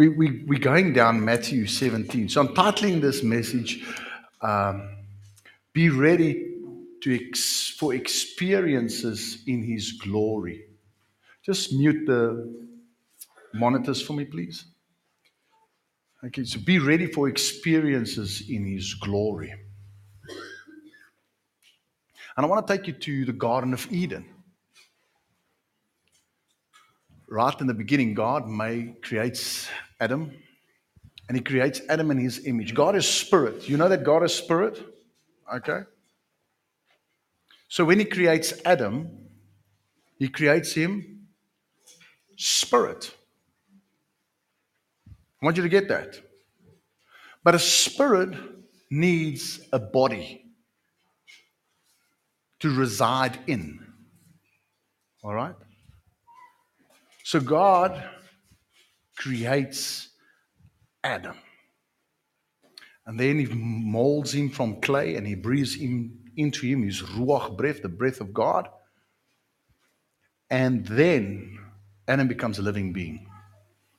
We, we, we're going down Matthew 17. So I'm titling this message, um, Be Ready to ex- for Experiences in His Glory. Just mute the monitors for me, please. Okay, so be ready for experiences in His glory. And I want to take you to the Garden of Eden. Right in the beginning, God may creates Adam, and He creates Adam in His image. God is spirit. You know that God is spirit? Okay. So when He creates Adam, He creates him spirit. I want you to get that. But a spirit needs a body to reside in. All right? So God creates Adam. And then he molds him from clay and he breathes him into him his ruach breath, the breath of God. And then Adam becomes a living being.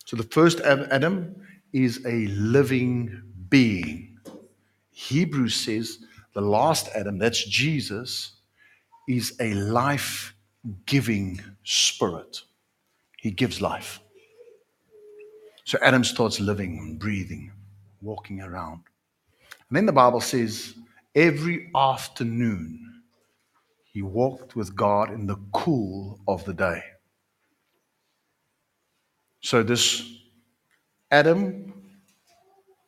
So the first Adam is a living being. Hebrews says the last Adam, that's Jesus, is a life giving spirit. He gives life. So Adam starts living and breathing, walking around. And then the Bible says every afternoon he walked with God in the cool of the day. So this Adam,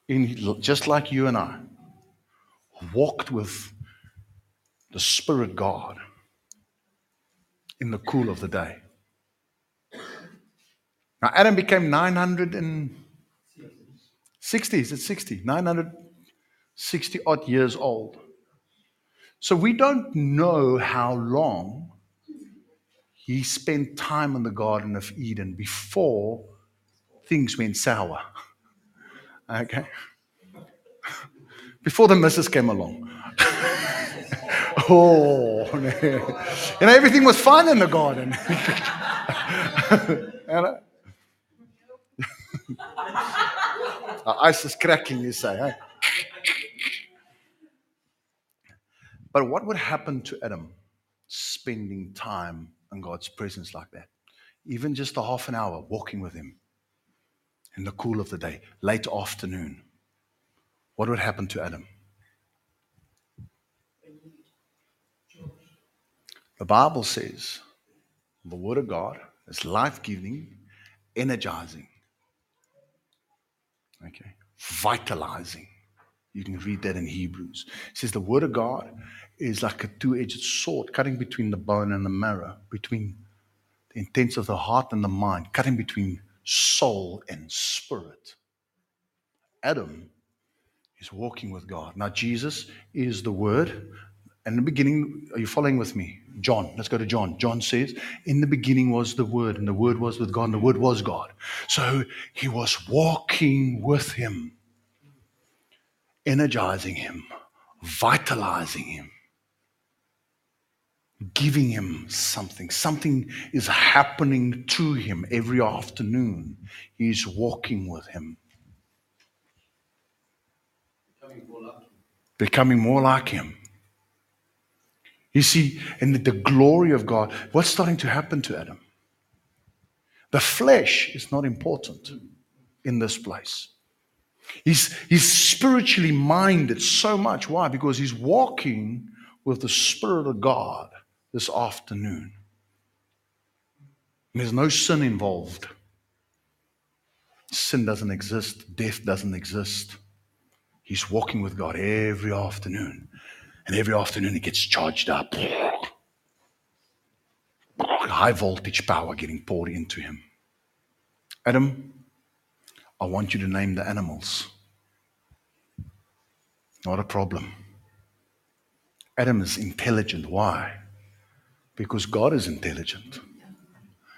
in, just like you and I, walked with the Spirit God in the cool of the day. Now, Adam became 960, is it 60? 960 odd years old. So we don't know how long he spent time in the Garden of Eden before things went sour. Okay? Before the missus came along. oh, man. And everything was fine in the garden. and, uh, uh, ice is cracking, you say. Hey? But what would happen to Adam spending time in God's presence like that? Even just a half an hour walking with Him in the cool of the day, late afternoon. What would happen to Adam? The Bible says the Word of God is life giving, energizing, okay, vitalizing. You can read that in Hebrews. It says the Word of God is like a two edged sword cutting between the bone and the marrow, between the intents of the heart and the mind, cutting between soul and spirit. Adam is walking with God. Now, Jesus is the Word. And In the beginning, are you following with me? John, let's go to John. John says, In the beginning was the Word, and the Word was with God, and the Word was God. So he was walking with Him, energizing Him, vitalizing Him giving him something. Something is happening to him every afternoon. He's walking with him. Becoming more like him. Becoming more like him. You see, in the glory of God, what's starting to happen to Adam? The flesh is not important in this place. He's, he's spiritually minded so much. Why? Because he's walking with the Spirit of God this afternoon. There's no sin involved. Sin doesn't exist, death doesn't exist. He's walking with God every afternoon. And every afternoon he gets charged up. High voltage power getting poured into him. Adam, I want you to name the animals. Not a problem. Adam is intelligent. Why? Because God is intelligent.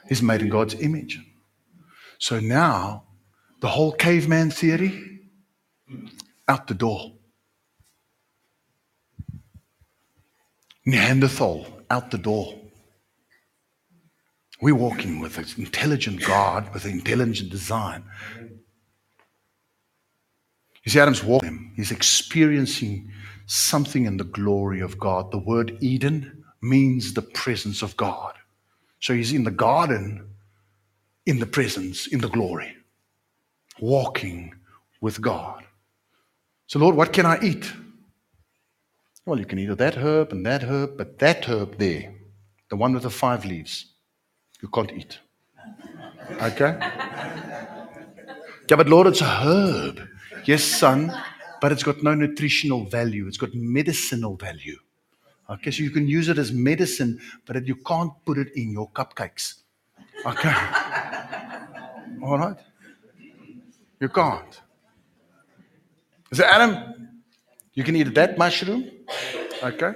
He's made in God's image. So now, the whole caveman theory, out the door. Neanderthal, out the door. We're walking with an intelligent God, with an intelligent design. You see, Adam's walking. He's experiencing something in the glory of God. The word Eden means the presence of God. So he's in the garden, in the presence, in the glory, walking with God. So, Lord, what can I eat? Well, you can eat that herb and that herb, but that herb there, the one with the five leaves, you can't eat. Okay? Yeah, but Lord, it's a herb. Yes, son, but it's got no nutritional value. It's got medicinal value. Okay, so you can use it as medicine, but you can't put it in your cupcakes. Okay? All right? You can't. So, Adam, you can eat that mushroom. Okay?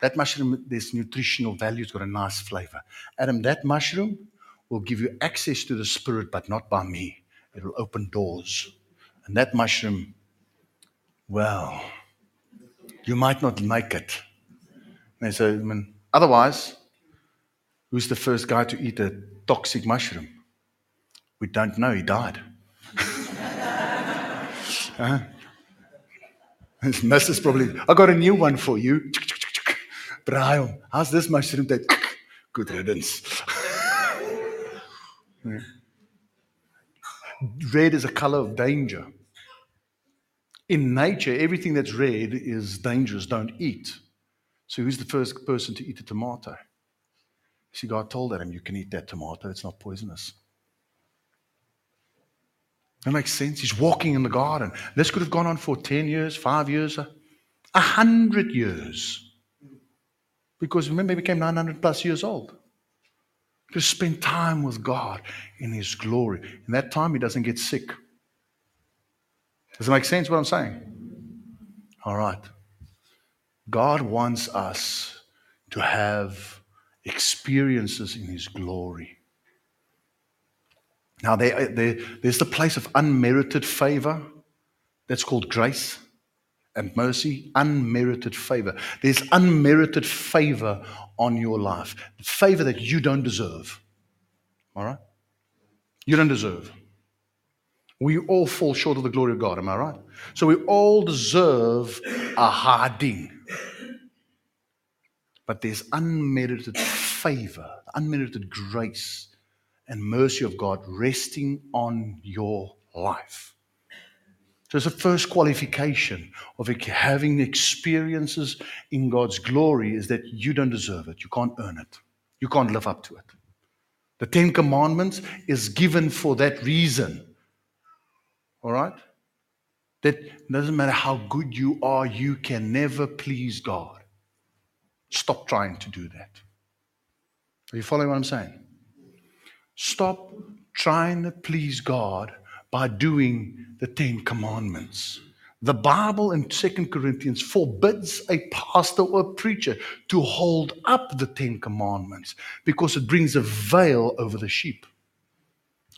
That mushroom, there's nutritional value. It's got a nice flavor. Adam, that mushroom will give you access to the spirit, but not by me. It will open doors. And that mushroom, well, you might not make it. And so, I mean, otherwise, who's the first guy to eat a toxic mushroom? We don't know. He died. Uh-huh. uh, Mrs. probably, I got a new one for you. Brian, how's this mushroom taste? Good riddance. red is a color of danger. In nature, everything that's red is dangerous. Don't eat. So, who's the first person to eat a tomato? See, God told Adam, You can eat that tomato, it's not poisonous. That makes sense. He's walking in the garden. This could have gone on for 10 years, five years, a hundred years. Because remember, he became 900 plus years old. To spend time with God in His glory. In that time, he doesn't get sick. Does it make sense what I'm saying? All right. God wants us to have experiences in His glory. Now, there, uh, there, there's the place of unmerited favor that's called grace and mercy, unmerited favor. There's unmerited favor on your life, favor that you don't deserve. All right? You don't deserve. We all fall short of the glory of God, am I right? So we all deserve a harding. But there's unmerited favor, unmerited grace and mercy of God resting on your life. So it's a first qualification of having experiences in God's glory is that you don't deserve it. You can't earn it. You can't live up to it. The Ten Commandments is given for that reason. All right? That doesn't matter how good you are, you can never please God. Stop trying to do that. Are you following what I'm saying? Stop trying to please God by doing the Ten Commandments. The Bible in 2 Corinthians forbids a pastor or a preacher to hold up the Ten Commandments because it brings a veil over the sheep.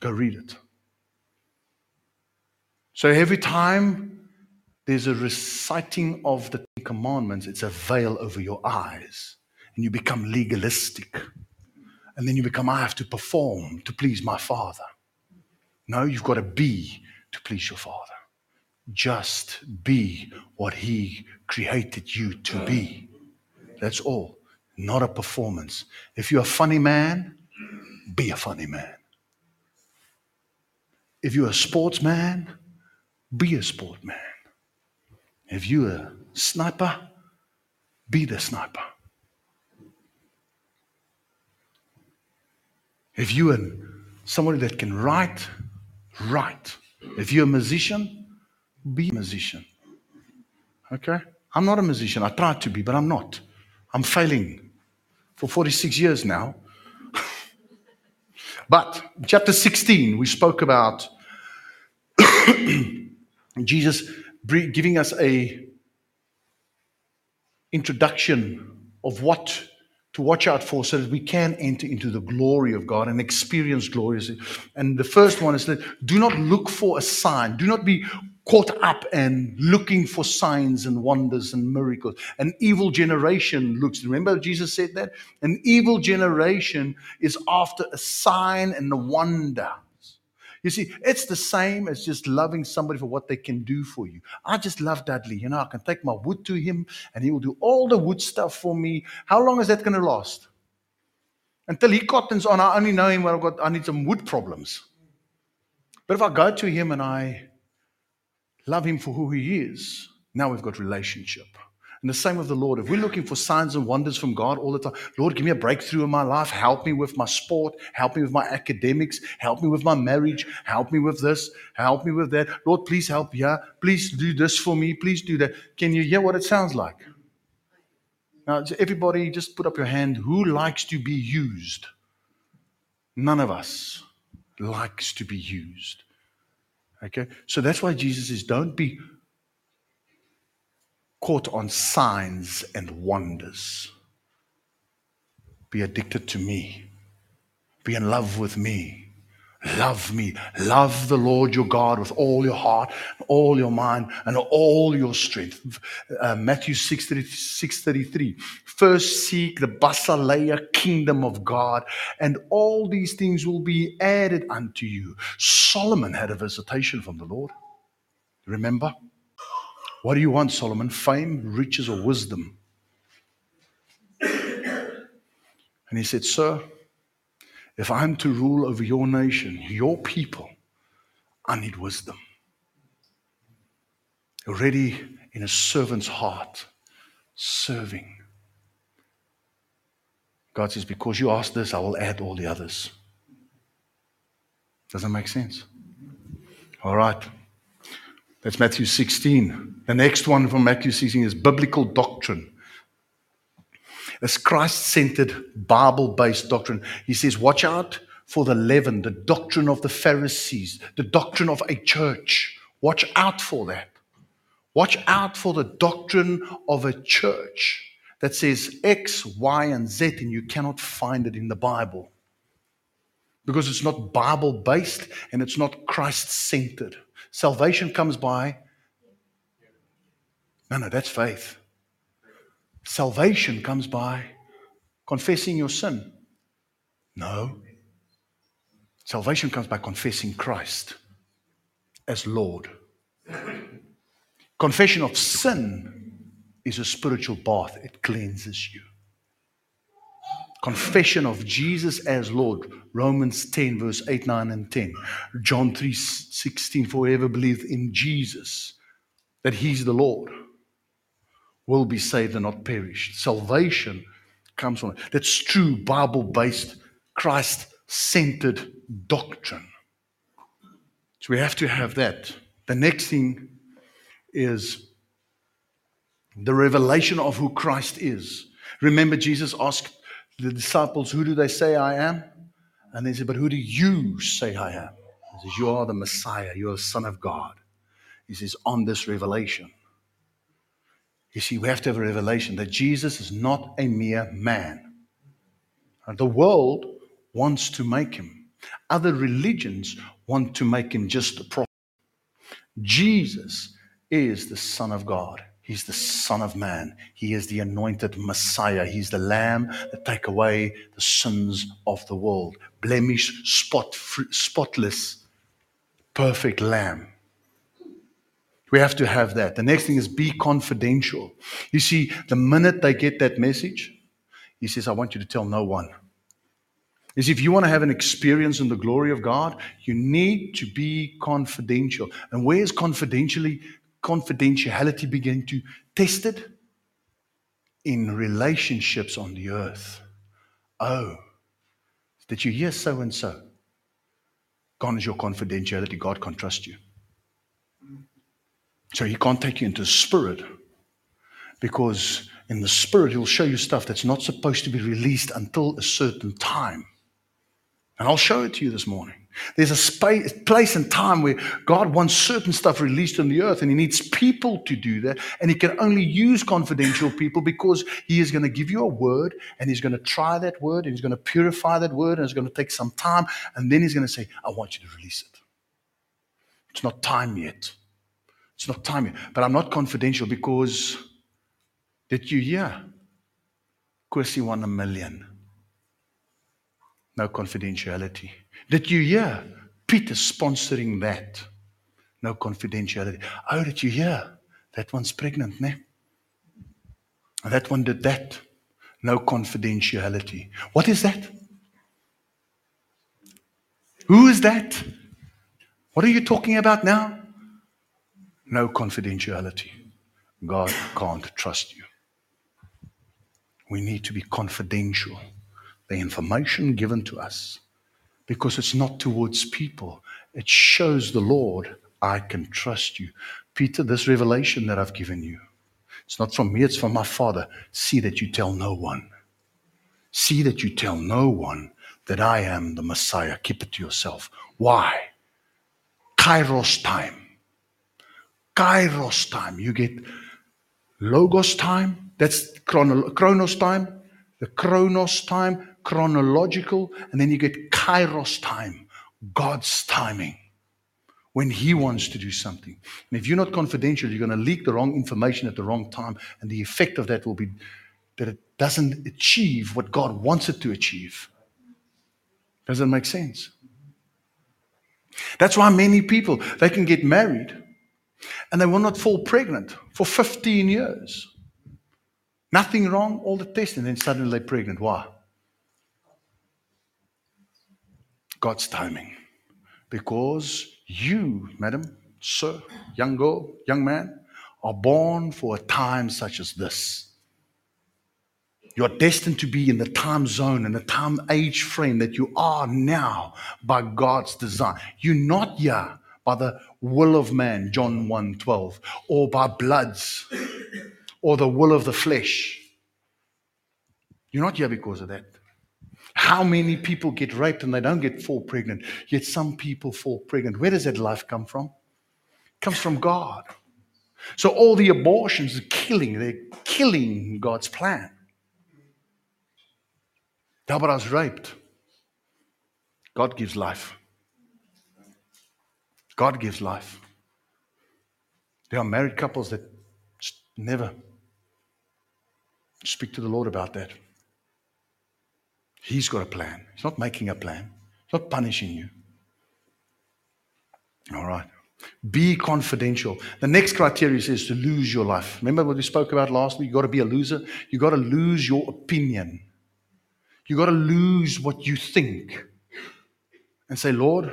Go read it. So every time there's a reciting of the Ten Commandments, it's a veil over your eyes, and you become legalistic. And then you become, I have to perform to please my Father. No, you've got to be to please your Father. Just be what He created you to be. That's all. Not a performance. If you're a funny man, be a funny man. If you're a sportsman, be a sportsman. If you're a sniper, be the sniper. If you're somebody that can write, write. If you're a musician, be a musician. Okay? I'm not a musician. I tried to be, but I'm not. I'm failing for 46 years now. but chapter 16, we spoke about Jesus giving us a introduction of what to watch out for so that we can enter into the glory of God and experience glory. And the first one is that do not look for a sign. Do not be caught up and looking for signs and wonders and miracles. An evil generation looks. Remember, Jesus said that? An evil generation is after a sign and a wonder. You see, it's the same as just loving somebody for what they can do for you. I just love Dudley. You know, I can take my wood to him and he will do all the wood stuff for me. How long is that going to last? Until he cottons on, I only know him when I've got, I need some wood problems. But if I go to him and I love him for who he is, now we've got relationship. And the same with the Lord. If we're looking for signs and wonders from God all the time, Lord, give me a breakthrough in my life. Help me with my sport. Help me with my academics. Help me with my marriage. Help me with this. Help me with that. Lord, please help. Yeah. Please do this for me. Please do that. Can you hear what it sounds like? Now, everybody, just put up your hand. Who likes to be used? None of us likes to be used. Okay? So that's why Jesus says, don't be caught on signs and wonders. Be addicted to me. Be in love with me. Love me. Love the Lord your God with all your heart, all your mind, and all your strength. Uh, Matthew 6 33. First seek the Basileia kingdom of God, and all these things will be added unto you. Solomon had a visitation from the Lord. Remember? What do you want, Solomon? Fame, riches, or wisdom? And he said, Sir, if I'm to rule over your nation, your people, I need wisdom. Already in a servant's heart, serving. God says, Because you asked this, I will add all the others. Does that make sense? All right. That's Matthew 16. The next one from Matthew 16 is biblical doctrine. It's Christ centered, Bible based doctrine. He says, Watch out for the leaven, the doctrine of the Pharisees, the doctrine of a church. Watch out for that. Watch out for the doctrine of a church that says X, Y, and Z, and you cannot find it in the Bible because it's not Bible based and it's not Christ centered. Salvation comes by. No, no, that's faith. Salvation comes by confessing your sin. No. Salvation comes by confessing Christ as Lord. Confession of sin is a spiritual bath, it cleanses you. Confession of Jesus as Lord, Romans 10, verse 8, 9, and 10. John 3, 16, for whoever believes in Jesus, that He's the Lord, will be saved and not perish. Salvation comes from it. That's true Bible based, Christ centered doctrine. So we have to have that. The next thing is the revelation of who Christ is. Remember, Jesus asked the disciples, Who do they say I am? And they said, But who do you say I am? He says, You are the Messiah, you are the Son of God. He says, On this revelation. You see, we have to have a revelation that Jesus is not a mere man. Uh, the world wants to make him, other religions want to make him just a prophet. Jesus is the Son of God. He's the Son of Man. He is the anointed Messiah. He's the Lamb that take away the sins of the world. Blemish, spot, spotless, perfect Lamb. We have to have that. The next thing is be confidential. You see, the minute they get that message, he says, I want you to tell no one. Is if you want to have an experience in the glory of God, you need to be confidential. And where is confidentially confidentiality begin to test it in relationships on the earth. Oh, did you hear so and so? Gone is your confidentiality. God can't trust you. So he can't take you into the spirit because in the spirit he'll show you stuff that's not supposed to be released until a certain time. And I'll show it to you this morning. There's a space, place and time where God wants certain stuff released on the earth, and He needs people to do that. And He can only use confidential people because He is going to give you a word, and He's going to try that word, and He's going to purify that word, and it's going to take some time, and then He's going to say, I want you to release it. It's not time yet. It's not time yet. But I'm not confidential because did you hear? Kwesi won a million. No confidentiality. Did you hear? Peter sponsoring that. No confidentiality. Oh, did you hear? That one's pregnant, ne? That one did that. No confidentiality. What is that? Who is that? What are you talking about now? No confidentiality. God can't trust you. We need to be confidential. The information given to us, because it's not towards people, it shows the Lord, I can trust you. Peter, this revelation that I've given you, it's not from me, it's from my Father. See that you tell no one. See that you tell no one that I am the Messiah. Keep it to yourself. Why? Kairos time. Kairos time. You get logos time, that's chrono- chronos time, the chronos time, chronological, and then you get kairos time, God's timing when He wants to do something. And if you're not confidential, you're going to leak the wrong information at the wrong time. And the effect of that will be that it doesn't achieve what God wants it to achieve. Does that make sense? That's why many people they can get married and they will not fall pregnant for 15 years. Nothing wrong, all the tests, and then suddenly they're pregnant. Why? God's timing. Because you, madam, sir, young girl, young man, are born for a time such as this. You are destined to be in the time zone and the time age frame that you are now by God's design. You're not here by the will of man, John 1 12, or by bloods or the will of the flesh. You're not here because of that. How many people get raped and they don't get fall pregnant, yet some people fall pregnant? Where does that life come from? It comes from God. So all the abortions are killing, they're killing God's plan. Yeah, but I was raped. God gives life. God gives life. There are married couples that never speak to the Lord about that. He's got a plan. He's not making a plan. He's not punishing you. All right. Be confidential. The next criteria is to lose your life. Remember what we spoke about last week? You've got to be a loser. You've got to lose your opinion. You've got to lose what you think and say, Lord,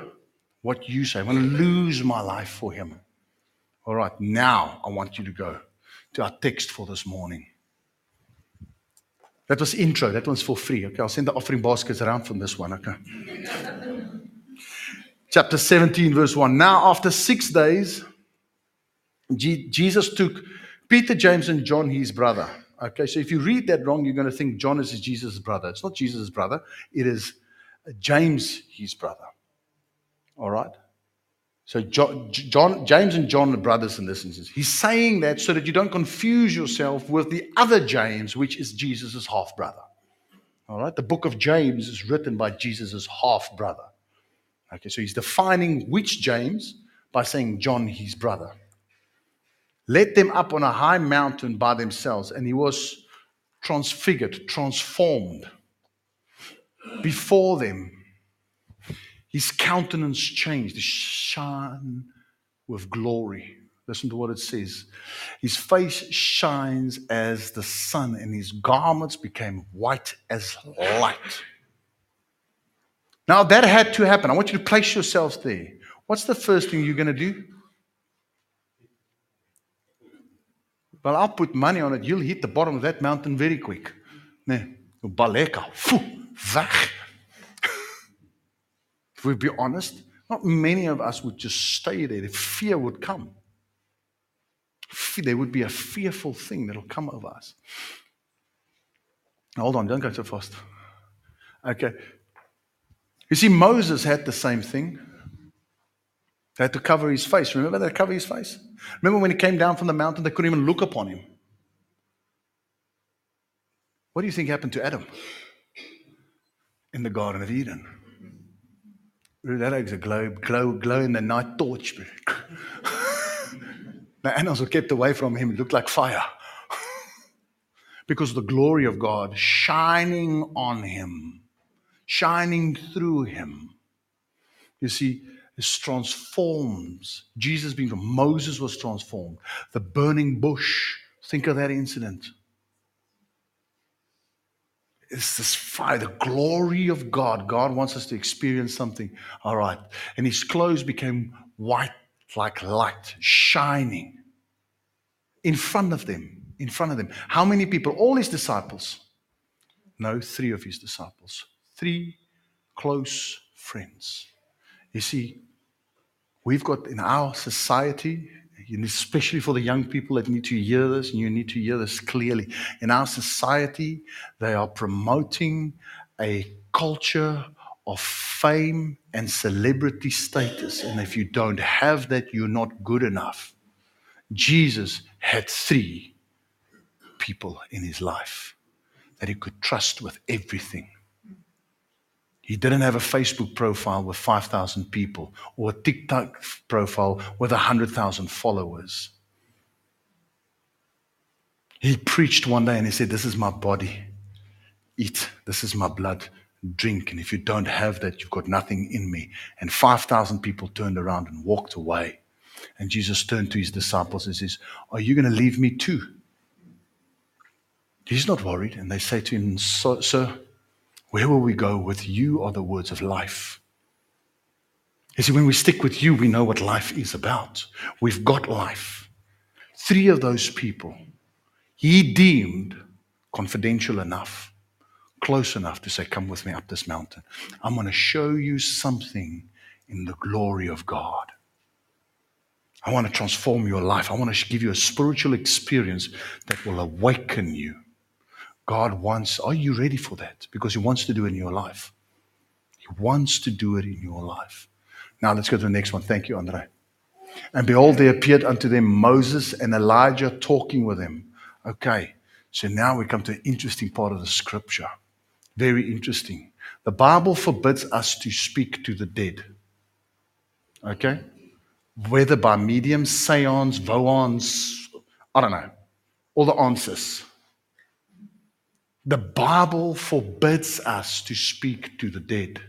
what you say. I'm going to lose my life for Him. All right, now I want you to go to our text for this morning. That was intro. That one's for free. Okay, I'll send the offering baskets around from this one. Okay. Chapter 17, verse 1. Now, after six days, G- Jesus took Peter, James, and John, his brother. Okay, so if you read that wrong, you're going to think John is Jesus' brother. It's not Jesus' brother, it is James, his brother. All right? So John, John, James and John are brothers in this instance. He's saying that so that you don't confuse yourself with the other James, which is Jesus' half brother. All right, the book of James is written by Jesus' half brother. Okay, so he's defining which James by saying John, his brother. Led them up on a high mountain by themselves, and he was transfigured, transformed before them his countenance changed, He shone with glory. Listen to what it says. His face shines as the sun, and his garments became white as light. Now, that had to happen. I want you to place yourselves there. What's the first thing you're going to do? Well, I'll put money on it. You'll hit the bottom of that mountain very quick. Baleka, weg we be honest, not many of us would just stay there. The fear would come. There would be a fearful thing that'll come over us. Hold on, don't go so fast. Okay. You see, Moses had the same thing. They had to cover his face. Remember they cover his face? Remember when he came down from the mountain, they couldn't even look upon him. What do you think happened to Adam in the Garden of Eden? That is a glow, glow, glow in the night torch. the animals were kept away from him. It looked like fire. because the glory of God shining on him, shining through him. You see, is transforms. Jesus being Moses was transformed. The burning bush. Think of that incident. It's this fire, the glory of God. God wants us to experience something. All right. And his clothes became white like light, shining in front of them. In front of them. How many people? All his disciples. No, three of his disciples. Three close friends. You see, we've got in our society, especially for the young people that need to hear this, and you need to hear this clearly. In our society, they are promoting a culture of fame and celebrity status. And if you don't have that, you're not good enough. Jesus had three people in his life that he could trust with everything. He didn't have a Facebook profile with 5,000 people or a TikTok profile with 100,000 followers. He preached one day and he said, This is my body. Eat. This is my blood. Drink. And if you don't have that, you've got nothing in me. And 5,000 people turned around and walked away. And Jesus turned to his disciples and says, Are you going to leave me too? He's not worried. And they say to him, Sir, where will we go with you are the words of life? You see, when we stick with you, we know what life is about. We've got life. Three of those people he deemed confidential enough, close enough to say, Come with me up this mountain. I'm going to show you something in the glory of God. I want to transform your life. I want to give you a spiritual experience that will awaken you God wants, are you ready for that? Because He wants to do it in your life. He wants to do it in your life. Now let's go to the next one. Thank you, Andre. And behold, there appeared unto them Moses and Elijah talking with him. Okay, so now we come to an interesting part of the scripture. Very interesting. The Bible forbids us to speak to the dead. Okay? Whether by mediums, seance, voans, I don't know. All the answers. The Bible forbids us to speak to the dead.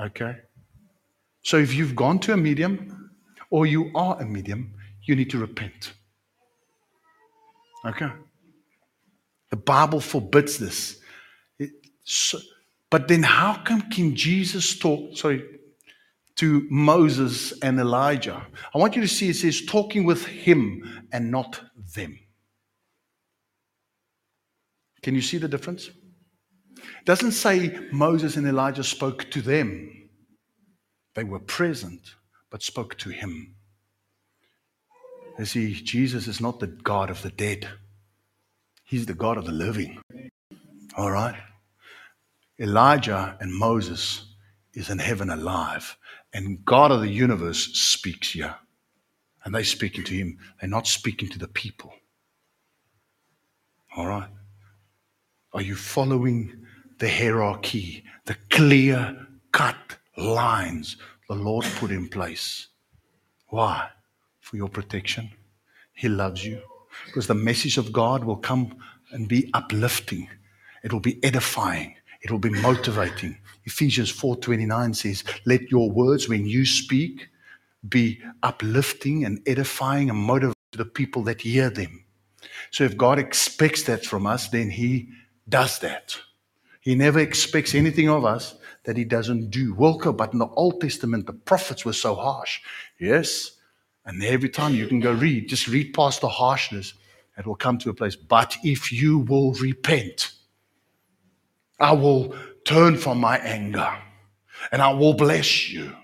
Okay? So if you've gone to a medium or you are a medium, you need to repent. Okay? The Bible forbids this. It, so, but then how come King Jesus talk, sorry, to Moses and Elijah? I want you to see it says talking with him and not them. Can you see the difference? It doesn't say Moses and Elijah spoke to them. They were present, but spoke to him. You see, Jesus is not the God of the dead. He's the God of the living. All right? Elijah and Moses is in heaven alive, and God of the universe speaks here. And they're speaking to him. They're not speaking to the people. All right? Are you following the hierarchy, the clear cut lines the Lord put in place? Why? For your protection. He loves you. Because the message of God will come and be uplifting. It will be edifying. It will be motivating. Ephesians 4:29 says, "Let your words when you speak be uplifting and edifying and motivating to the people that hear them." So if God expects that from us, then he does that. He never expects anything of us that he doesn't do. Welcome, but in the Old Testament, the prophets were so harsh. Yes. And every time you can go read, just read past the harshness, it will come to a place. But if you will repent, I will turn from my anger and I will bless you.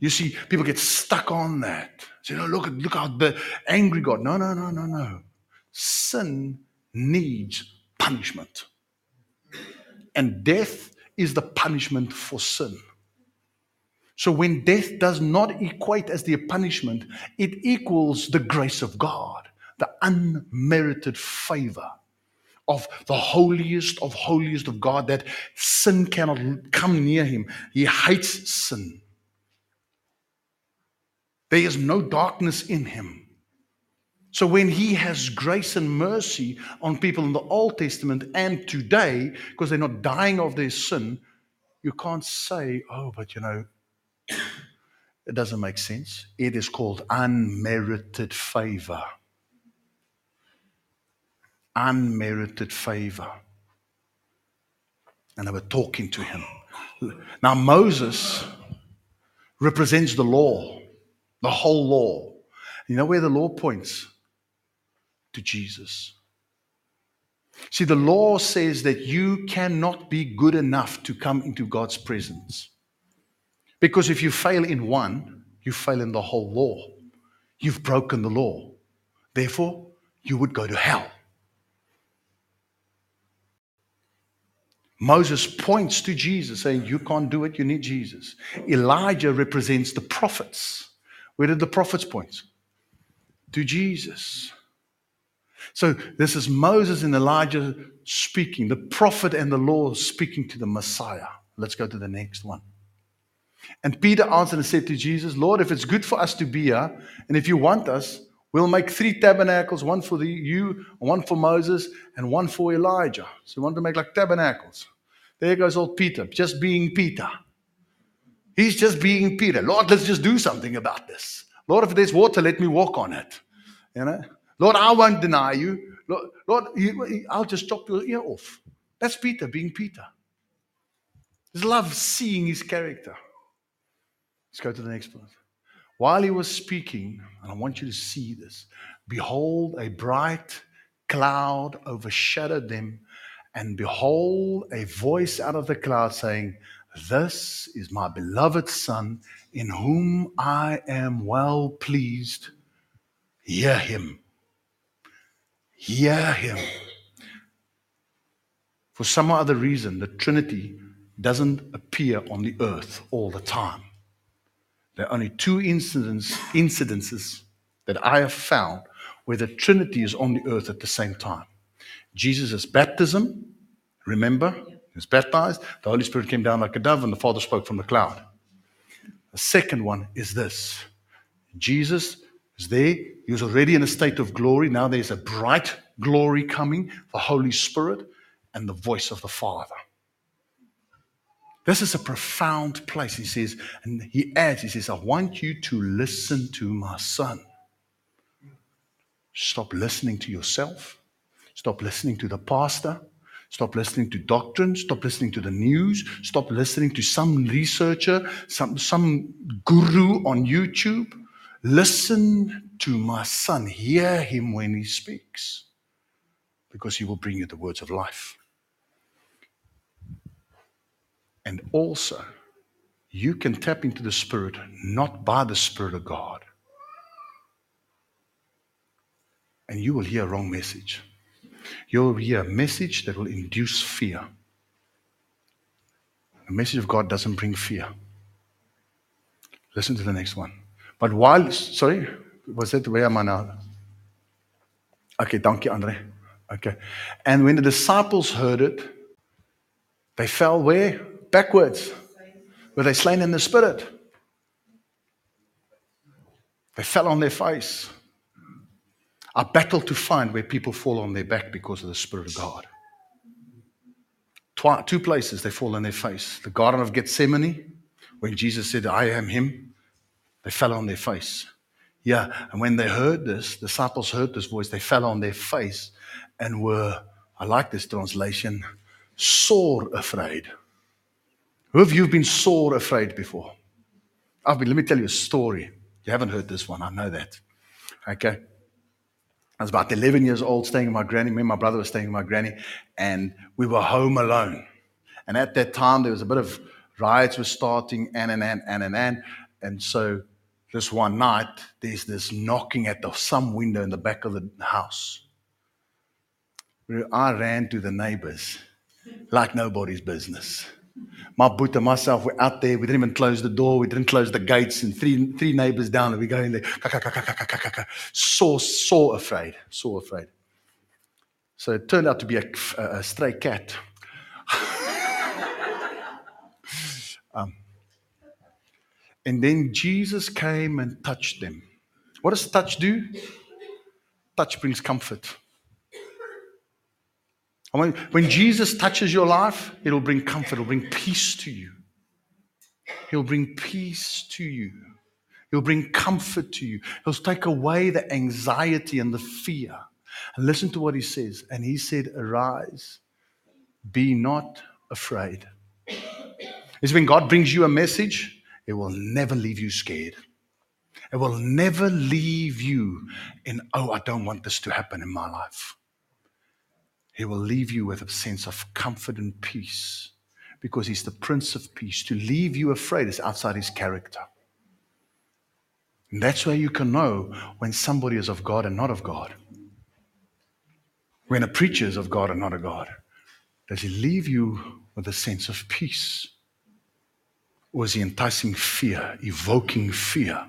You see, people get stuck on that. Say, no, look, look how the angry God. No, no, no, no, no. Sin needs punishment. And death is the punishment for sin. So when death does not equate as the punishment, it equals the grace of God, the unmerited favor of the holiest of holiest of God that sin cannot come near him. He hates sin. There is no darkness in him. So when he has grace and mercy on people in the Old Testament and today, because they're not dying of their sin, you can't say, oh, but you know, It doesn't make sense. It is called unmerited favor. Unmerited favor. And they were talking to him. Now, Moses represents the law, the whole law. You know where the law points? To Jesus. See, the law says that you cannot be good enough to come into God's presence. Because if you fail in one, you fail in the whole law. You've broken the law. Therefore, you would go to hell. Moses points to Jesus, saying, You can't do it, you need Jesus. Elijah represents the prophets. Where did the prophets point? To Jesus. So this is Moses and Elijah speaking, the prophet and the law speaking to the Messiah. Let's go to the next one. And Peter answered and said to Jesus, Lord, if it's good for us to be here, and if you want us, we'll make three tabernacles one for the, you, one for Moses, and one for Elijah. So we want to make like tabernacles. There goes old Peter, just being Peter. He's just being Peter. Lord, let's just do something about this. Lord, if there's water, let me walk on it. You know? Lord, I won't deny you. Lord, Lord I'll just chop your ear off. That's Peter being Peter. Just love seeing his character. Let's go to the next point. While he was speaking, and I want you to see this behold, a bright cloud overshadowed them, and behold, a voice out of the cloud saying, This is my beloved Son, in whom I am well pleased. Hear him. Hear him. For some other reason, the Trinity doesn't appear on the earth all the time. There are only two incidents, incidences that I have found where the Trinity is on the earth at the same time. Jesus' baptism, remember, he was baptized, the Holy Spirit came down like a dove, and the Father spoke from the cloud. The second one is this Jesus is there. He was already in a state of glory. Now there's a bright glory coming, the Holy Spirit, and the voice of the Father. This is a profound place, he says. And he adds, he says, I want you to listen to my son. Stop listening to yourself. Stop listening to the pastor. Stop listening to doctrine. Stop listening to the news. Stop listening to some researcher, some, some guru on YouTube. Listen to my son. Hear him when he speaks, because he will bring you the words of life. And also, you can tap into the Spirit not by the Spirit of God. And you will hear a wrong message. You'll hear a message that will induce fear. The message of God doesn't bring fear. Listen to the next one. But while, sorry, was it, where am I now? Okay, thank you, Andre. Okay. And when the disciples heard it, they fell where? Backwards. Were they slain in the spirit? They fell on their face. I battle to find where people fall on their back because of the Spirit of God. two places they fall on their face the Garden of Gethsemane, when Jesus said, I am Him. They fell on their face. Yeah, and when they heard this, disciples heard this voice, they fell on their face and were, I like this translation, sore afraid. Who you been sore afraid before? I've been, let me tell you a story. You haven't heard this one, I know that. Okay. I was about 11 years old, staying with my granny. Me and my brother were staying with my granny, and we were home alone. And at that time, there was a bit of riots were starting, and and and and and and. And so this one night, there's this knocking at the, some window in the back of the house. I ran to the neighbors like nobody's business. My boot and myself were out there. We didn't even close the door. We didn't close the gates. And three, three neighbors down, and we go in there. So, so afraid. So afraid. So it turned out to be a, a stray cat. and then Jesus came and touched them. What does touch do? Touch brings comfort. And when, when Jesus touches your life, it'll bring comfort, it'll bring peace to you. He'll bring peace to you. He'll bring comfort to you. He'll take away the anxiety and the fear. And listen to what he says. And he said, Arise, be not afraid. Is when God brings you a message, it will never leave you scared. It will never leave you in, oh, I don't want this to happen in my life. He will leave you with a sense of comfort and peace because He's the Prince of Peace. To leave you afraid is outside His character. And that's where you can know when somebody is of God and not of God. When a preacher is of God and not of God. Does he leave you with a sense of peace? He enticing fear, evoking fear?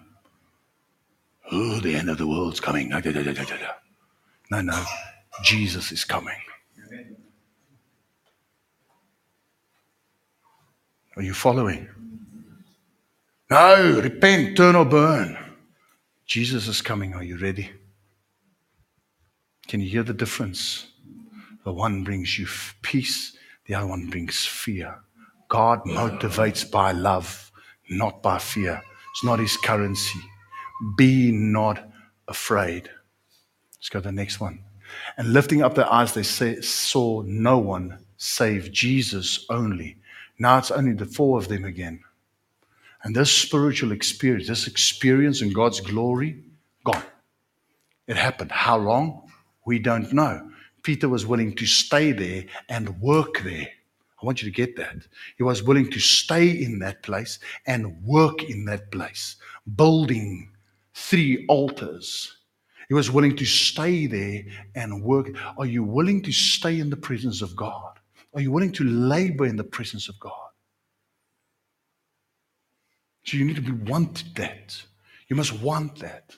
Oh, the end of the world's coming. Ah, no, no. Jesus is coming. Are you following? No, repent, turn or burn. Jesus is coming. Are you ready? Can you hear the difference? The one brings you peace, the other one brings fear. God motivates by love, not by fear. It's not his currency. Be not afraid. Let's go to the next one. And lifting up their eyes, they say, saw no one save Jesus only. Now it's only the four of them again. And this spiritual experience, this experience in God's glory, gone. It happened. How long? We don't know. Peter was willing to stay there and work there. I want you to get that. He was willing to stay in that place and work in that place, building three altars. He was willing to stay there and work. Are you willing to stay in the presence of God? Are you willing to labor in the presence of God? So you need to be want that. You must want that.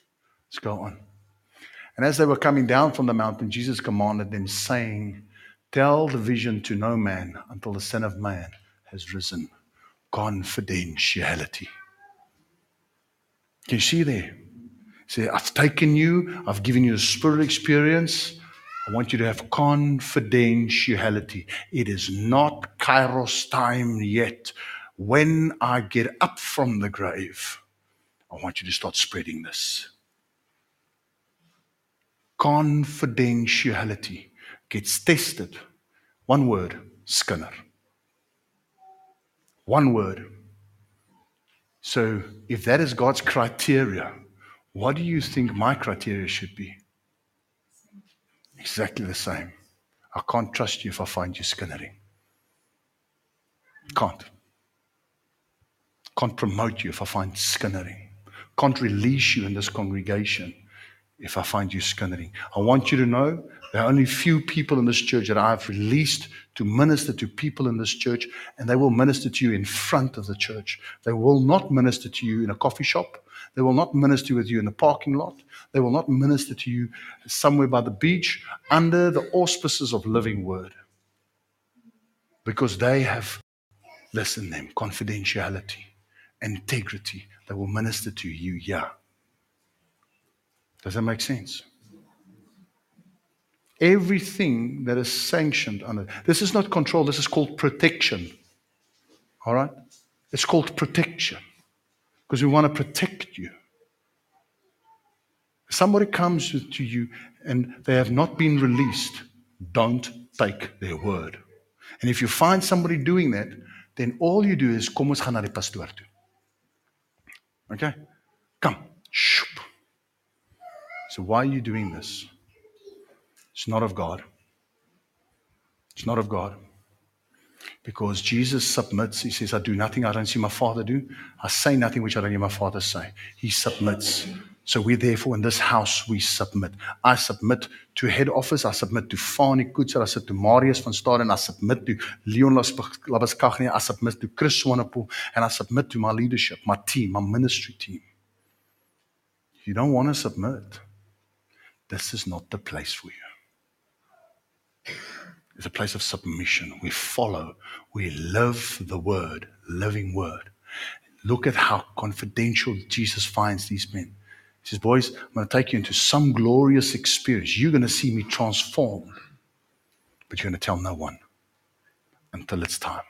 Let's go on. And as they were coming down from the mountain, Jesus commanded them, saying, Tell the vision to no man until the Son of Man has risen. Confidentiality. Can you see there? Say, I've taken you, I've given you a spirit experience. I want you to have confidentiality. It is not Kairos time yet. When I get up from the grave, I want you to start spreading this. Confidentiality gets tested. One word, Skinner. One word. So if that is God's criteria, what do you think my criteria should be? Exactly the same. I can't trust you if I find you skinnering. Can't. Can't promote you if I find skinnering. Can't release you in this congregation if I find you skinnering. I want you to know there are only few people in this church that I've released to minister to people in this church, and they will minister to you in front of the church. They will not minister to you in a coffee shop. They will not minister with you in a parking lot. They will not minister to you somewhere by the beach under the auspices of living word. Because they have, listen them, confidentiality, integrity. They will minister to you, yeah. Does that make sense? Everything that is sanctioned under this is not control, this is called protection. All right? It's called protection because we want to protect you. If somebody comes to you and they have not been released, don't take their word. And if you find somebody doing that, then all you do is. Okay? Come. So why are you doing this? It's not of God. It's not of God. Because Jesus submits. He says, I do nothing I don't see my Father do. I say nothing which I don't hear my Father say. He submits. So we therefore in this house we submit. I submit to head office. I submit to Fani Kutzer. I submit to Marius van Staden. I submit to Leon Labaskagnia. I submit to Chris Swanepoel. And I submit to my leadership, my team, my ministry team. You don't want to submit. This is not the place for you. It's a place of submission. We follow, we live the word, living word. Look at how confidential Jesus finds these men. He says, Boys, I'm going to take you into some glorious experience. You're going to see me transformed, but you're going to tell no one until it's time.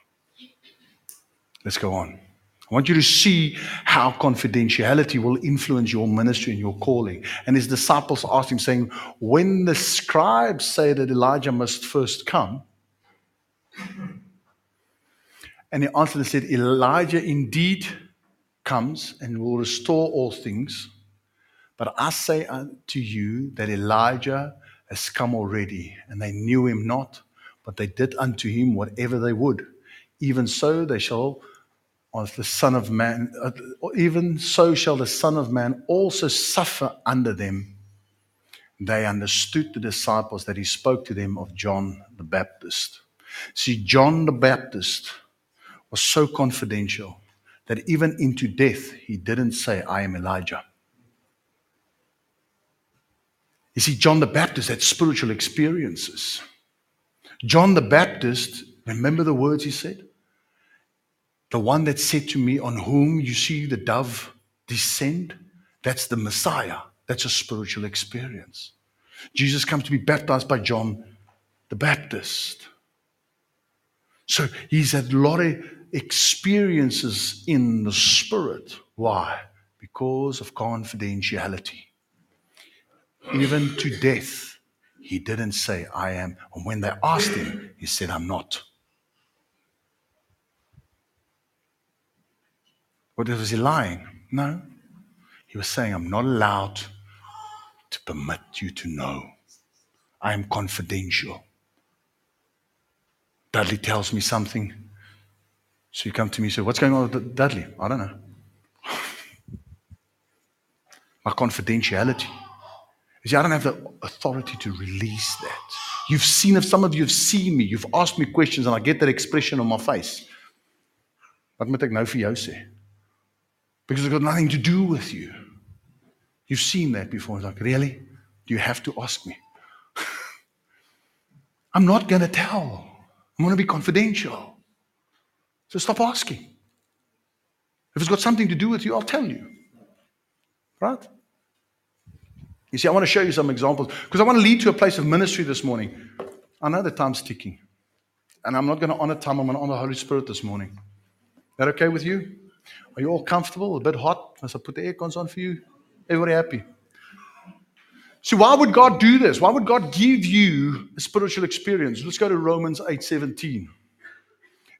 Let's go on. I want you to see how confidentiality will influence your ministry and your calling. And his disciples asked him, saying, When the scribes say that Elijah must first come, and he answered and said, Elijah indeed comes and will restore all things. But I say unto you that Elijah has come already, and they knew him not, but they did unto him whatever they would. Even so, they shall, as the Son of Man, uh, even so shall the Son of Man also suffer under them. They understood the disciples that he spoke to them of John the Baptist. See, John the Baptist was so confidential that even into death, he didn't say, I am Elijah. You see, John the Baptist had spiritual experiences. John the Baptist, remember the words he said? The one that said to me, On whom you see the dove descend, that's the Messiah. That's a spiritual experience. Jesus comes to be baptized by John the Baptist. So he's had a lot of experiences in the spirit. Why? Because of confidentiality. Even to death, he didn't say, I am. And when they asked him, he said, I'm not. What was he lying? No. He was saying, I'm not allowed to permit you to know. I am confidential. Dudley tells me something. So you come to me and say, What's going on with Dudley? I don't know. My confidentiality. You see, I don't have the authority to release that. You've seen, if some of you have seen me, you've asked me questions, and I get that expression on my face. Wat moet ek nou vir? Because it's got nothing to do with you. You've seen that before. It's like, really? Do you have to ask me? I'm not going to tell. I'm going to be confidential. So stop asking. If it's got something to do with you, I'll tell you. Right? You see, I want to show you some examples because I want to lead to a place of ministry this morning. I know the time's ticking. And I'm not going to honor time, I'm going to honor the Holy Spirit this morning. Is that okay with you? Are you all comfortable? A bit hot? As I put the air cons on for you? Everybody happy? So why would God do this? Why would God give you a spiritual experience? Let's go to Romans 8 17.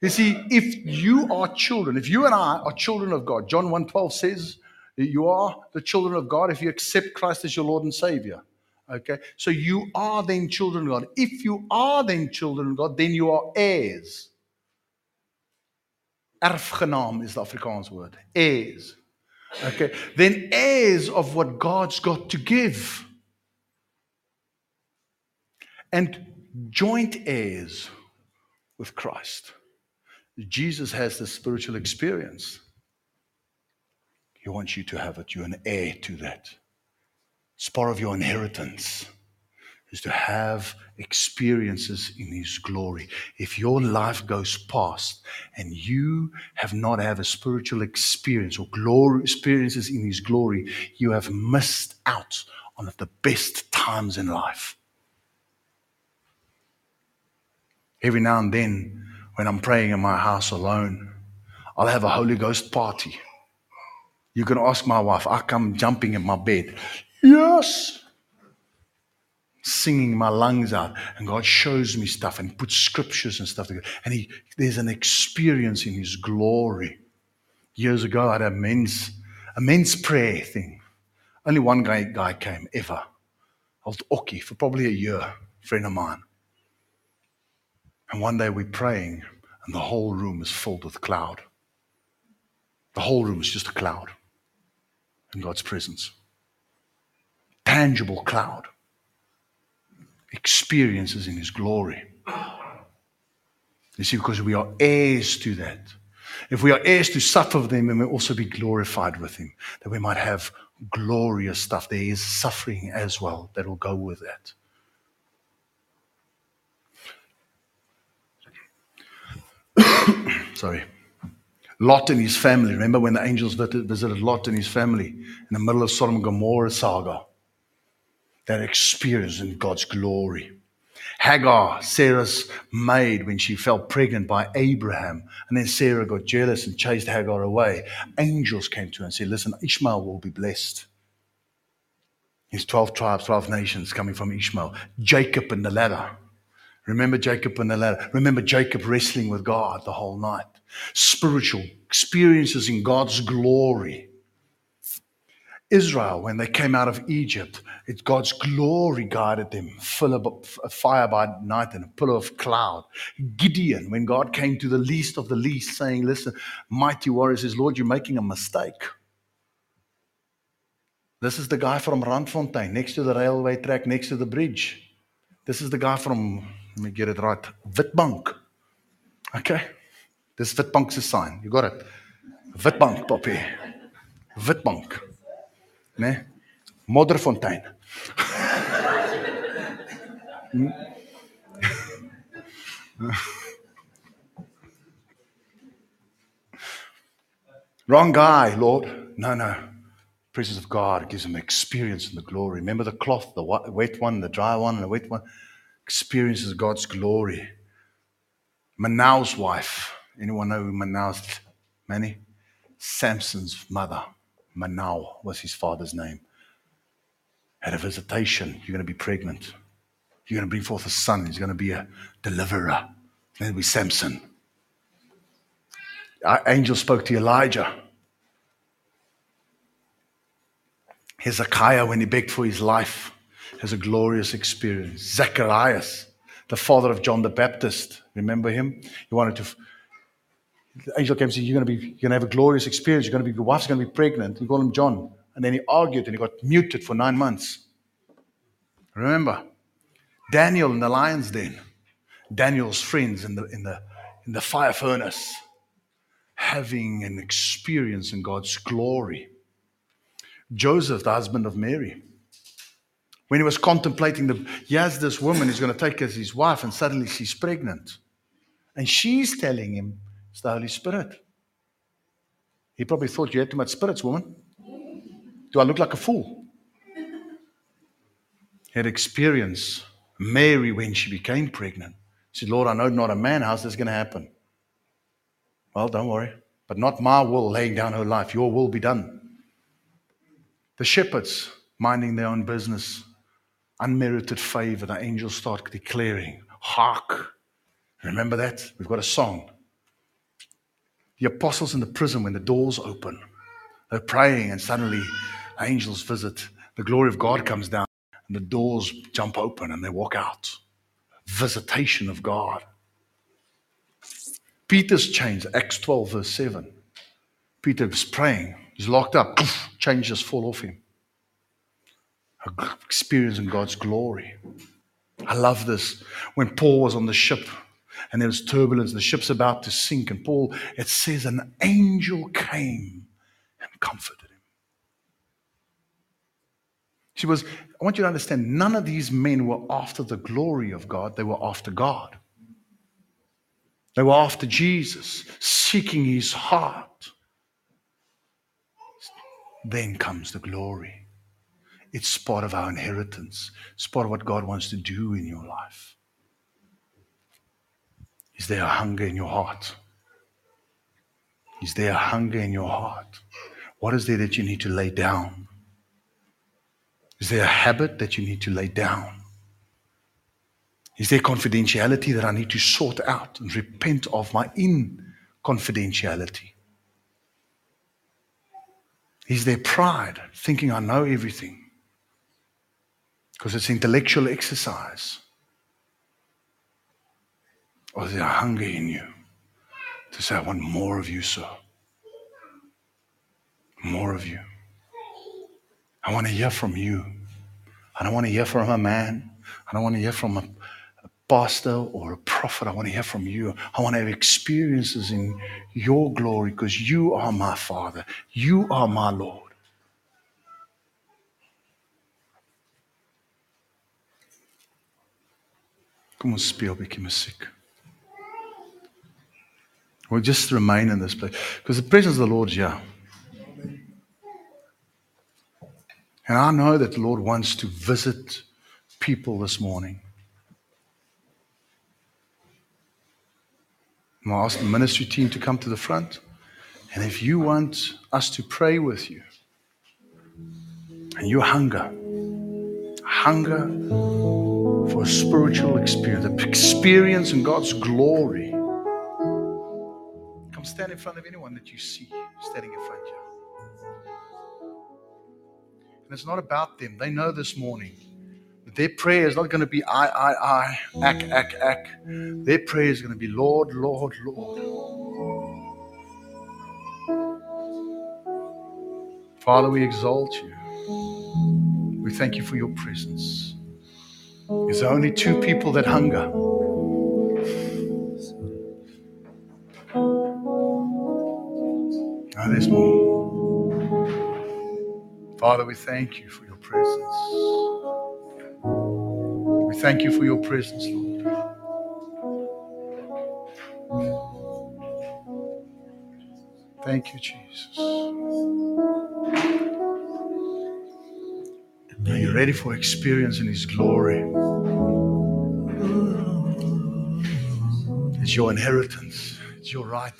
You see, if you are children, if you and I are children of God, John 1:12 says you are the children of God if you accept Christ as your Lord and Savior. Okay? So you are then children of God. If you are then children of God, then you are heirs. Erfgenaam is the Afrikaans word. Heirs. Okay? Then heirs of what God's got to give. And joint heirs with Christ. Jesus has the spiritual experience. He wants you to have it. You're an heir to that. It's part of your inheritance is to have experiences in his glory. If your life goes past and you have not had a spiritual experience or glory experiences in his glory, you have missed out on the best times in life. Every now and then when I'm praying in my house alone. I'll have a Holy Ghost party. You can ask my wife, I come jumping in my bed. Yes. Singing my lungs out. And God shows me stuff and puts scriptures and stuff together. And he, there's an experience in His glory. Years ago, I had a men's, a men's prayer thing. Only one guy, guy came ever. I was Oki for probably a year, friend of mine. And one day we're praying, and the whole room is filled with cloud. The whole room is just a cloud in God's presence. Tangible cloud. Experiences in His glory. You see, because we are heirs to that. If we are heirs to suffer with Him, we may also be glorified with Him, that we might have glorious stuff. There is suffering as well that will go with that. Sorry. Lot and his family. Remember when the angels visited Lot and his family in the middle of Sodom and Gomorrah saga? That experience in God's glory. Hagar, Sarah's maid, when she fell pregnant by Abraham, and then Sarah got jealous and chased Hagar away, angels came to her and said, Listen, Ishmael will be blessed. His 12 tribes, 12 nations coming from Ishmael. Jacob and the ladder. Remember Jacob and the ladder. Remember Jacob wrestling with God the whole night. Spiritual experiences in God's glory. Israel, when they came out of Egypt, it's God's glory guided them, full of a fire by night and a pillar of cloud. Gideon, when God came to the least of the least, saying, Listen, mighty warriors, says, Lord, you're making a mistake. This is the guy from Randfontein, next to the railway track, next to the bridge. This is the guy from, let me get it right, Witbank. Okay? This Witbank's a sign. You got it. Witbank, Poppy. Witbank. Né? Modderfontein. Wrong guy, Lord. No, no. Presence of God gives him experience in the glory. Remember the cloth, the wet one, the dry one, and the wet one? Experiences God's glory. Manoah's wife. Anyone know who Manoah's Manny? Samson's mother. Manoah was his father's name. Had a visitation. You're going to be pregnant. You're going to bring forth a son. He's going to be a deliverer. Going to Samson. Our angel spoke to Elijah. Hezekiah, when he begged for his life, has a glorious experience. Zacharias, the father of John the Baptist, remember him? He wanted to angel came and said, You're going to be, you're going to have a glorious experience. You're going to be, your wife's going to be pregnant. You call him John. And then he argued and he got muted for nine months. Remember, Daniel in the lion's den, Daniel's friends in the, in the, in the fire furnace, having an experience in God's glory. Joseph, the husband of Mary, when he was contemplating the, he has this woman he's going to take as his wife, and suddenly she's pregnant. And she's telling him, it's the Holy Spirit. He probably thought you had too much spirits, woman. Do I look like a fool? Had experience. Mary, when she became pregnant, said, Lord, I know not a man. How's this going to happen? Well, don't worry. But not my will laying down her life. Your will be done. The shepherds minding their own business, unmerited favor, the angels start declaring, Hark. Remember that? We've got a song. The apostles in the prison, when the doors open, they're praying, and suddenly angels visit. The glory of God comes down, and the doors jump open, and they walk out. Visitation of God. Peter's chains, Acts 12, verse 7. Peter was praying, he's locked up, chains just fall off him. Experiencing God's glory. I love this. When Paul was on the ship, and there was turbulence. The ship's about to sink. And Paul, it says, an angel came and comforted him. She was, I want you to understand, none of these men were after the glory of God, they were after God. They were after Jesus, seeking his heart. Then comes the glory. It's part of our inheritance, it's part of what God wants to do in your life. Is there a hunger in your heart? Is there a hunger in your heart? What is there that you need to lay down? Is there a habit that you need to lay down? Is there confidentiality that I need to sort out and repent of my inconfidentiality? Is there pride, thinking I know everything? Because it's intellectual exercise. Or is there a hunger in you to say, I want more of you, sir? More of you. I want to hear from you. I don't want to hear from a man. I don't want to hear from a, a pastor or a prophet. I want to hear from you. I want to have experiences in your glory because you are my Father. You are my Lord. Kom ons speel 'n bietjie musiek. We'll just remain in this place because the presence of the Lord's here. And I know that the Lord wants to visit people this morning. I'll ask the ministry team to come to the front. And if you want us to pray with you, and you hunger, hunger for a spiritual experience, experience in God's glory, stand in front of anyone that you see standing in front of you. And it's not about them. They know this morning that their prayer is not going to be I, I, I, ack, ack, ack. Their prayer is going to be Lord, Lord, Lord. Father, we exalt you. We thank you for your presence. There's only two people that hunger. There's more. Father, we thank you for your presence. We thank you for your presence, Lord. Thank you, Jesus. Are you ready for experiencing His glory? It's your inheritance, it's your right.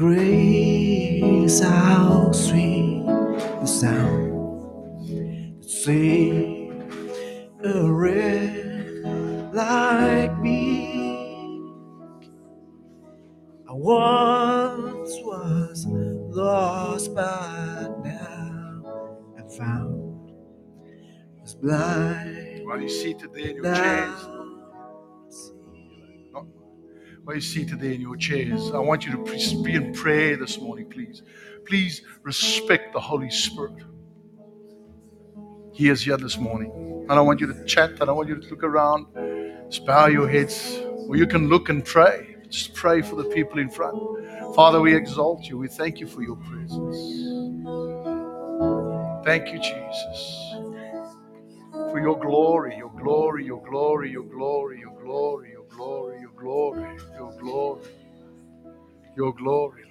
Grace, how sweet the sound that saved a wretch like me. I once was lost, but now I'm found. Was blind, While you're seated there in your you're seated there in your chairs, I want you to be in prayer this morning, please. Please respect the Holy Spirit. He is here this morning. And I don't want you to chat. I don't want you to look around. Just bow your heads. Or you can look and pray. Just pray for the people in front. Father, we exalt you. We thank you for your presence. Thank you, Jesus. For your glory, your glory, your glory, your glory, your glory, your glory.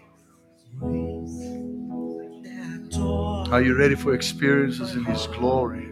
Are you ready for experiences in His glory?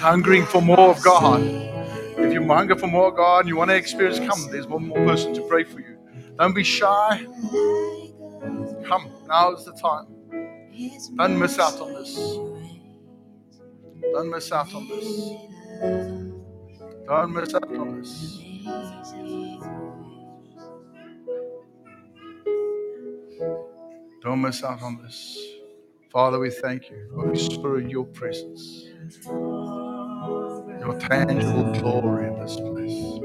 Hungering for more of God. If you hunger for more of God and you want to experience, come. There's one more person to pray for you. Don't be shy. Come. Now is the time. Don't miss out on this. Don't miss out on this. Don't miss out on this. Don't miss out on this. Father, we thank you, Holy Spirit, your presence, your tangible glory in this place.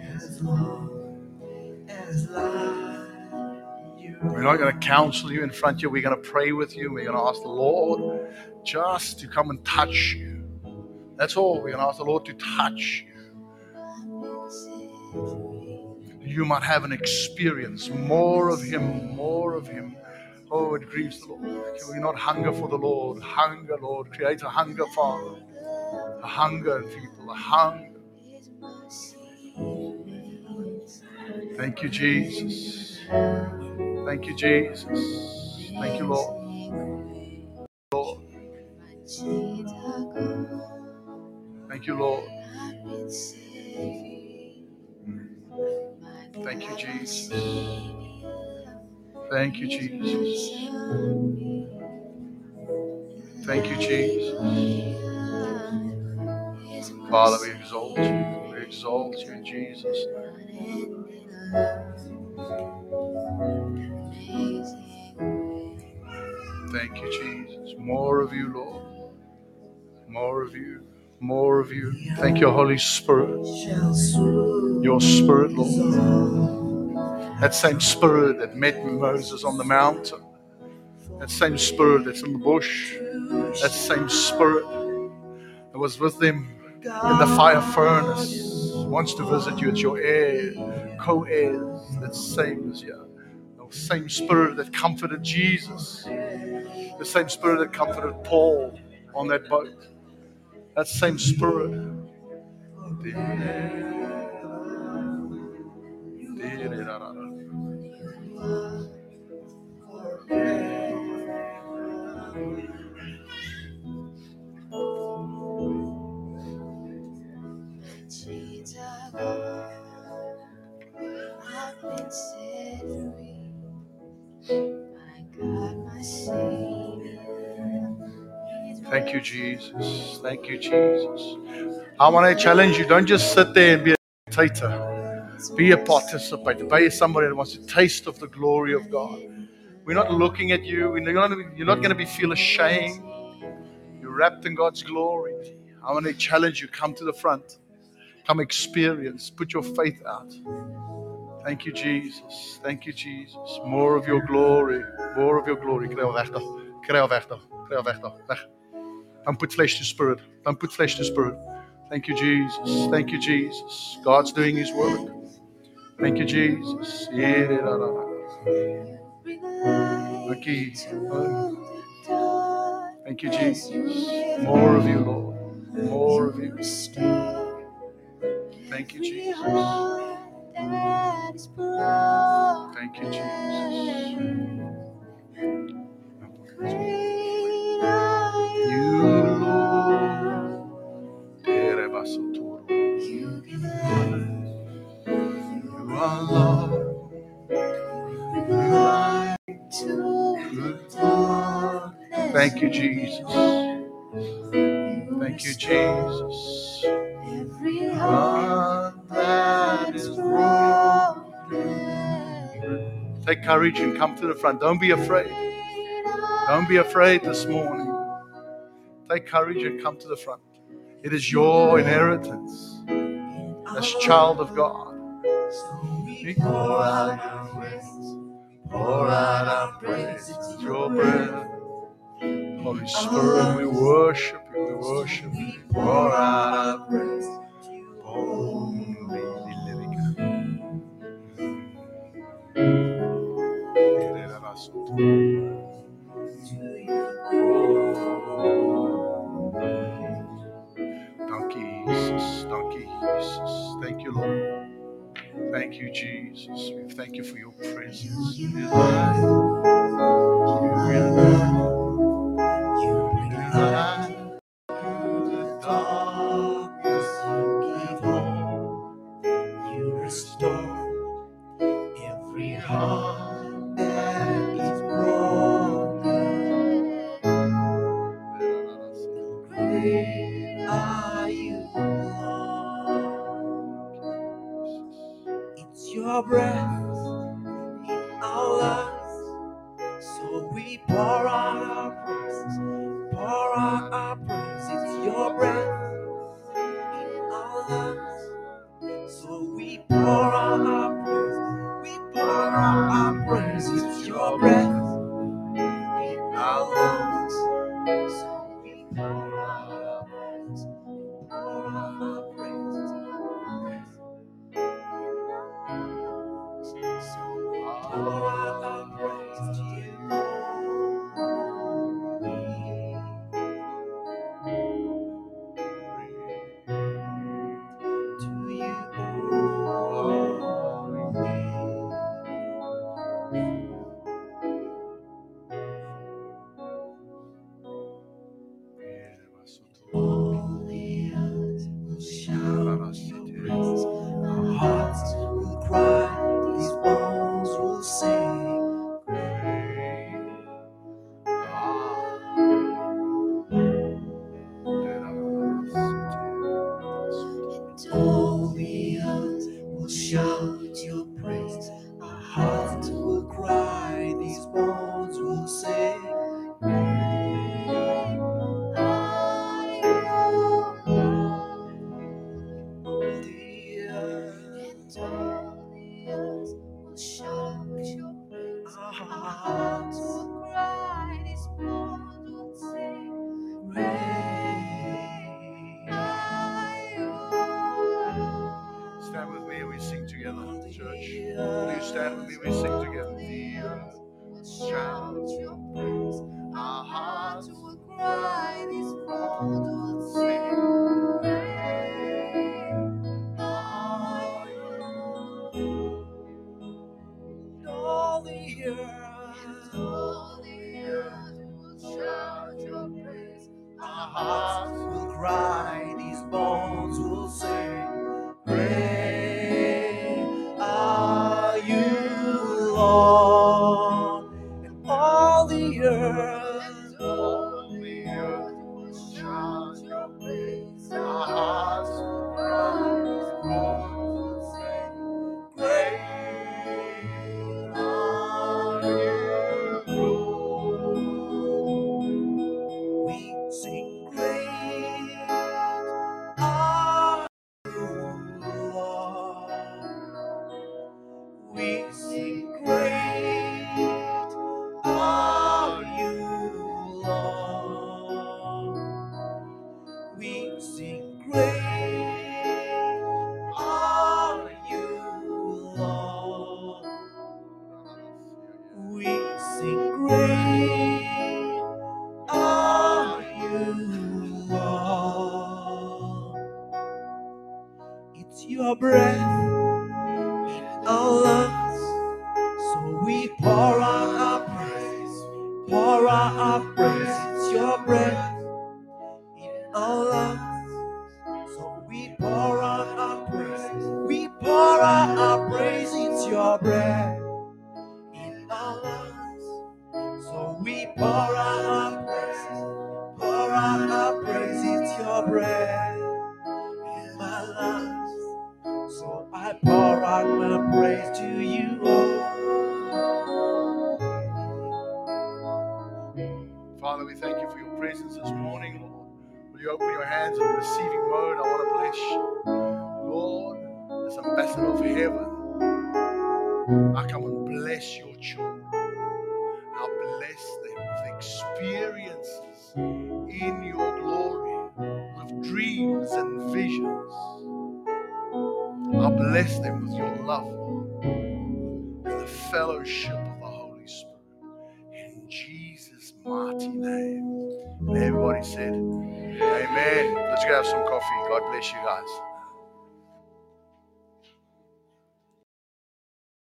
As long as life We're not going to counsel you in front of you. We're going to pray with you. We're going to ask the Lord just to come and touch you. That's all. We're going to ask the Lord to touch you. You might have an experience, more of Him, more of Him. Oh, it grieves the Lord. Can we not hunger for the Lord? Hunger, Lord. Create a hunger, Father. A hunger in people, a hunger. Thank you, Jesus. Thank you, Jesus. Thank you, Lord. Lord. Thank you, Lord. Thank you, Jesus. Thank you, Jesus. Thank you, Jesus. Father, we exalt you. We exalt you Jesus'. Thank you, Jesus. More of you, Lord. More of you. More of you. Thank you, Holy Spirit. Your Spirit, Lord. That same Spirit that met Moses on the mountain. That same Spirit that's in the bush. That same Spirit that was with them in the fire furnace wants to visit you. It's your heir, co heirs. That same as you. The same Spirit that comforted Jesus. The same Spirit that comforted Paul on that boat. That same Spirit. I've. Thank you, Jesus. Thank you, Jesus. I want to challenge you. Don't just sit there and be a spectator. Be a participator. Be somebody that wants to taste of the glory of God. We're not looking at you. You're not going to be feel ashamed. You're wrapped in God's glory. I want to challenge you. Come to the front. Come experience. Put your faith out. Thank you, Jesus. Thank you, Jesus. More of your glory. More of your glory. Kry al weg daar. Kry al. Don't put flesh to spirit. Don't put flesh to spirit. Thank you, Jesus. Thank you, Jesus. God's doing His work. Thank you, Jesus. Light Thank you. Jesus. More of you, Lord. More of you. Thank you, Jesus. Thank you, Jesus. Erebasotoro. You give light. You are Lord. Bring light to the darkness. Thank you, Jesus. Thank you, Jesus. Every heart that is broken. Take courage and come to the front. Don't be afraid. Don't be afraid this morning. Take courage and come to the front. It is your inheritance as child of God. We pour out our praise. Pour out our praise. It's your breath. Holy Spirit, we worship you. We worship you. Pour out our praise. The living Donkey Thank you, Jesus. We thank you for your presence. You give Your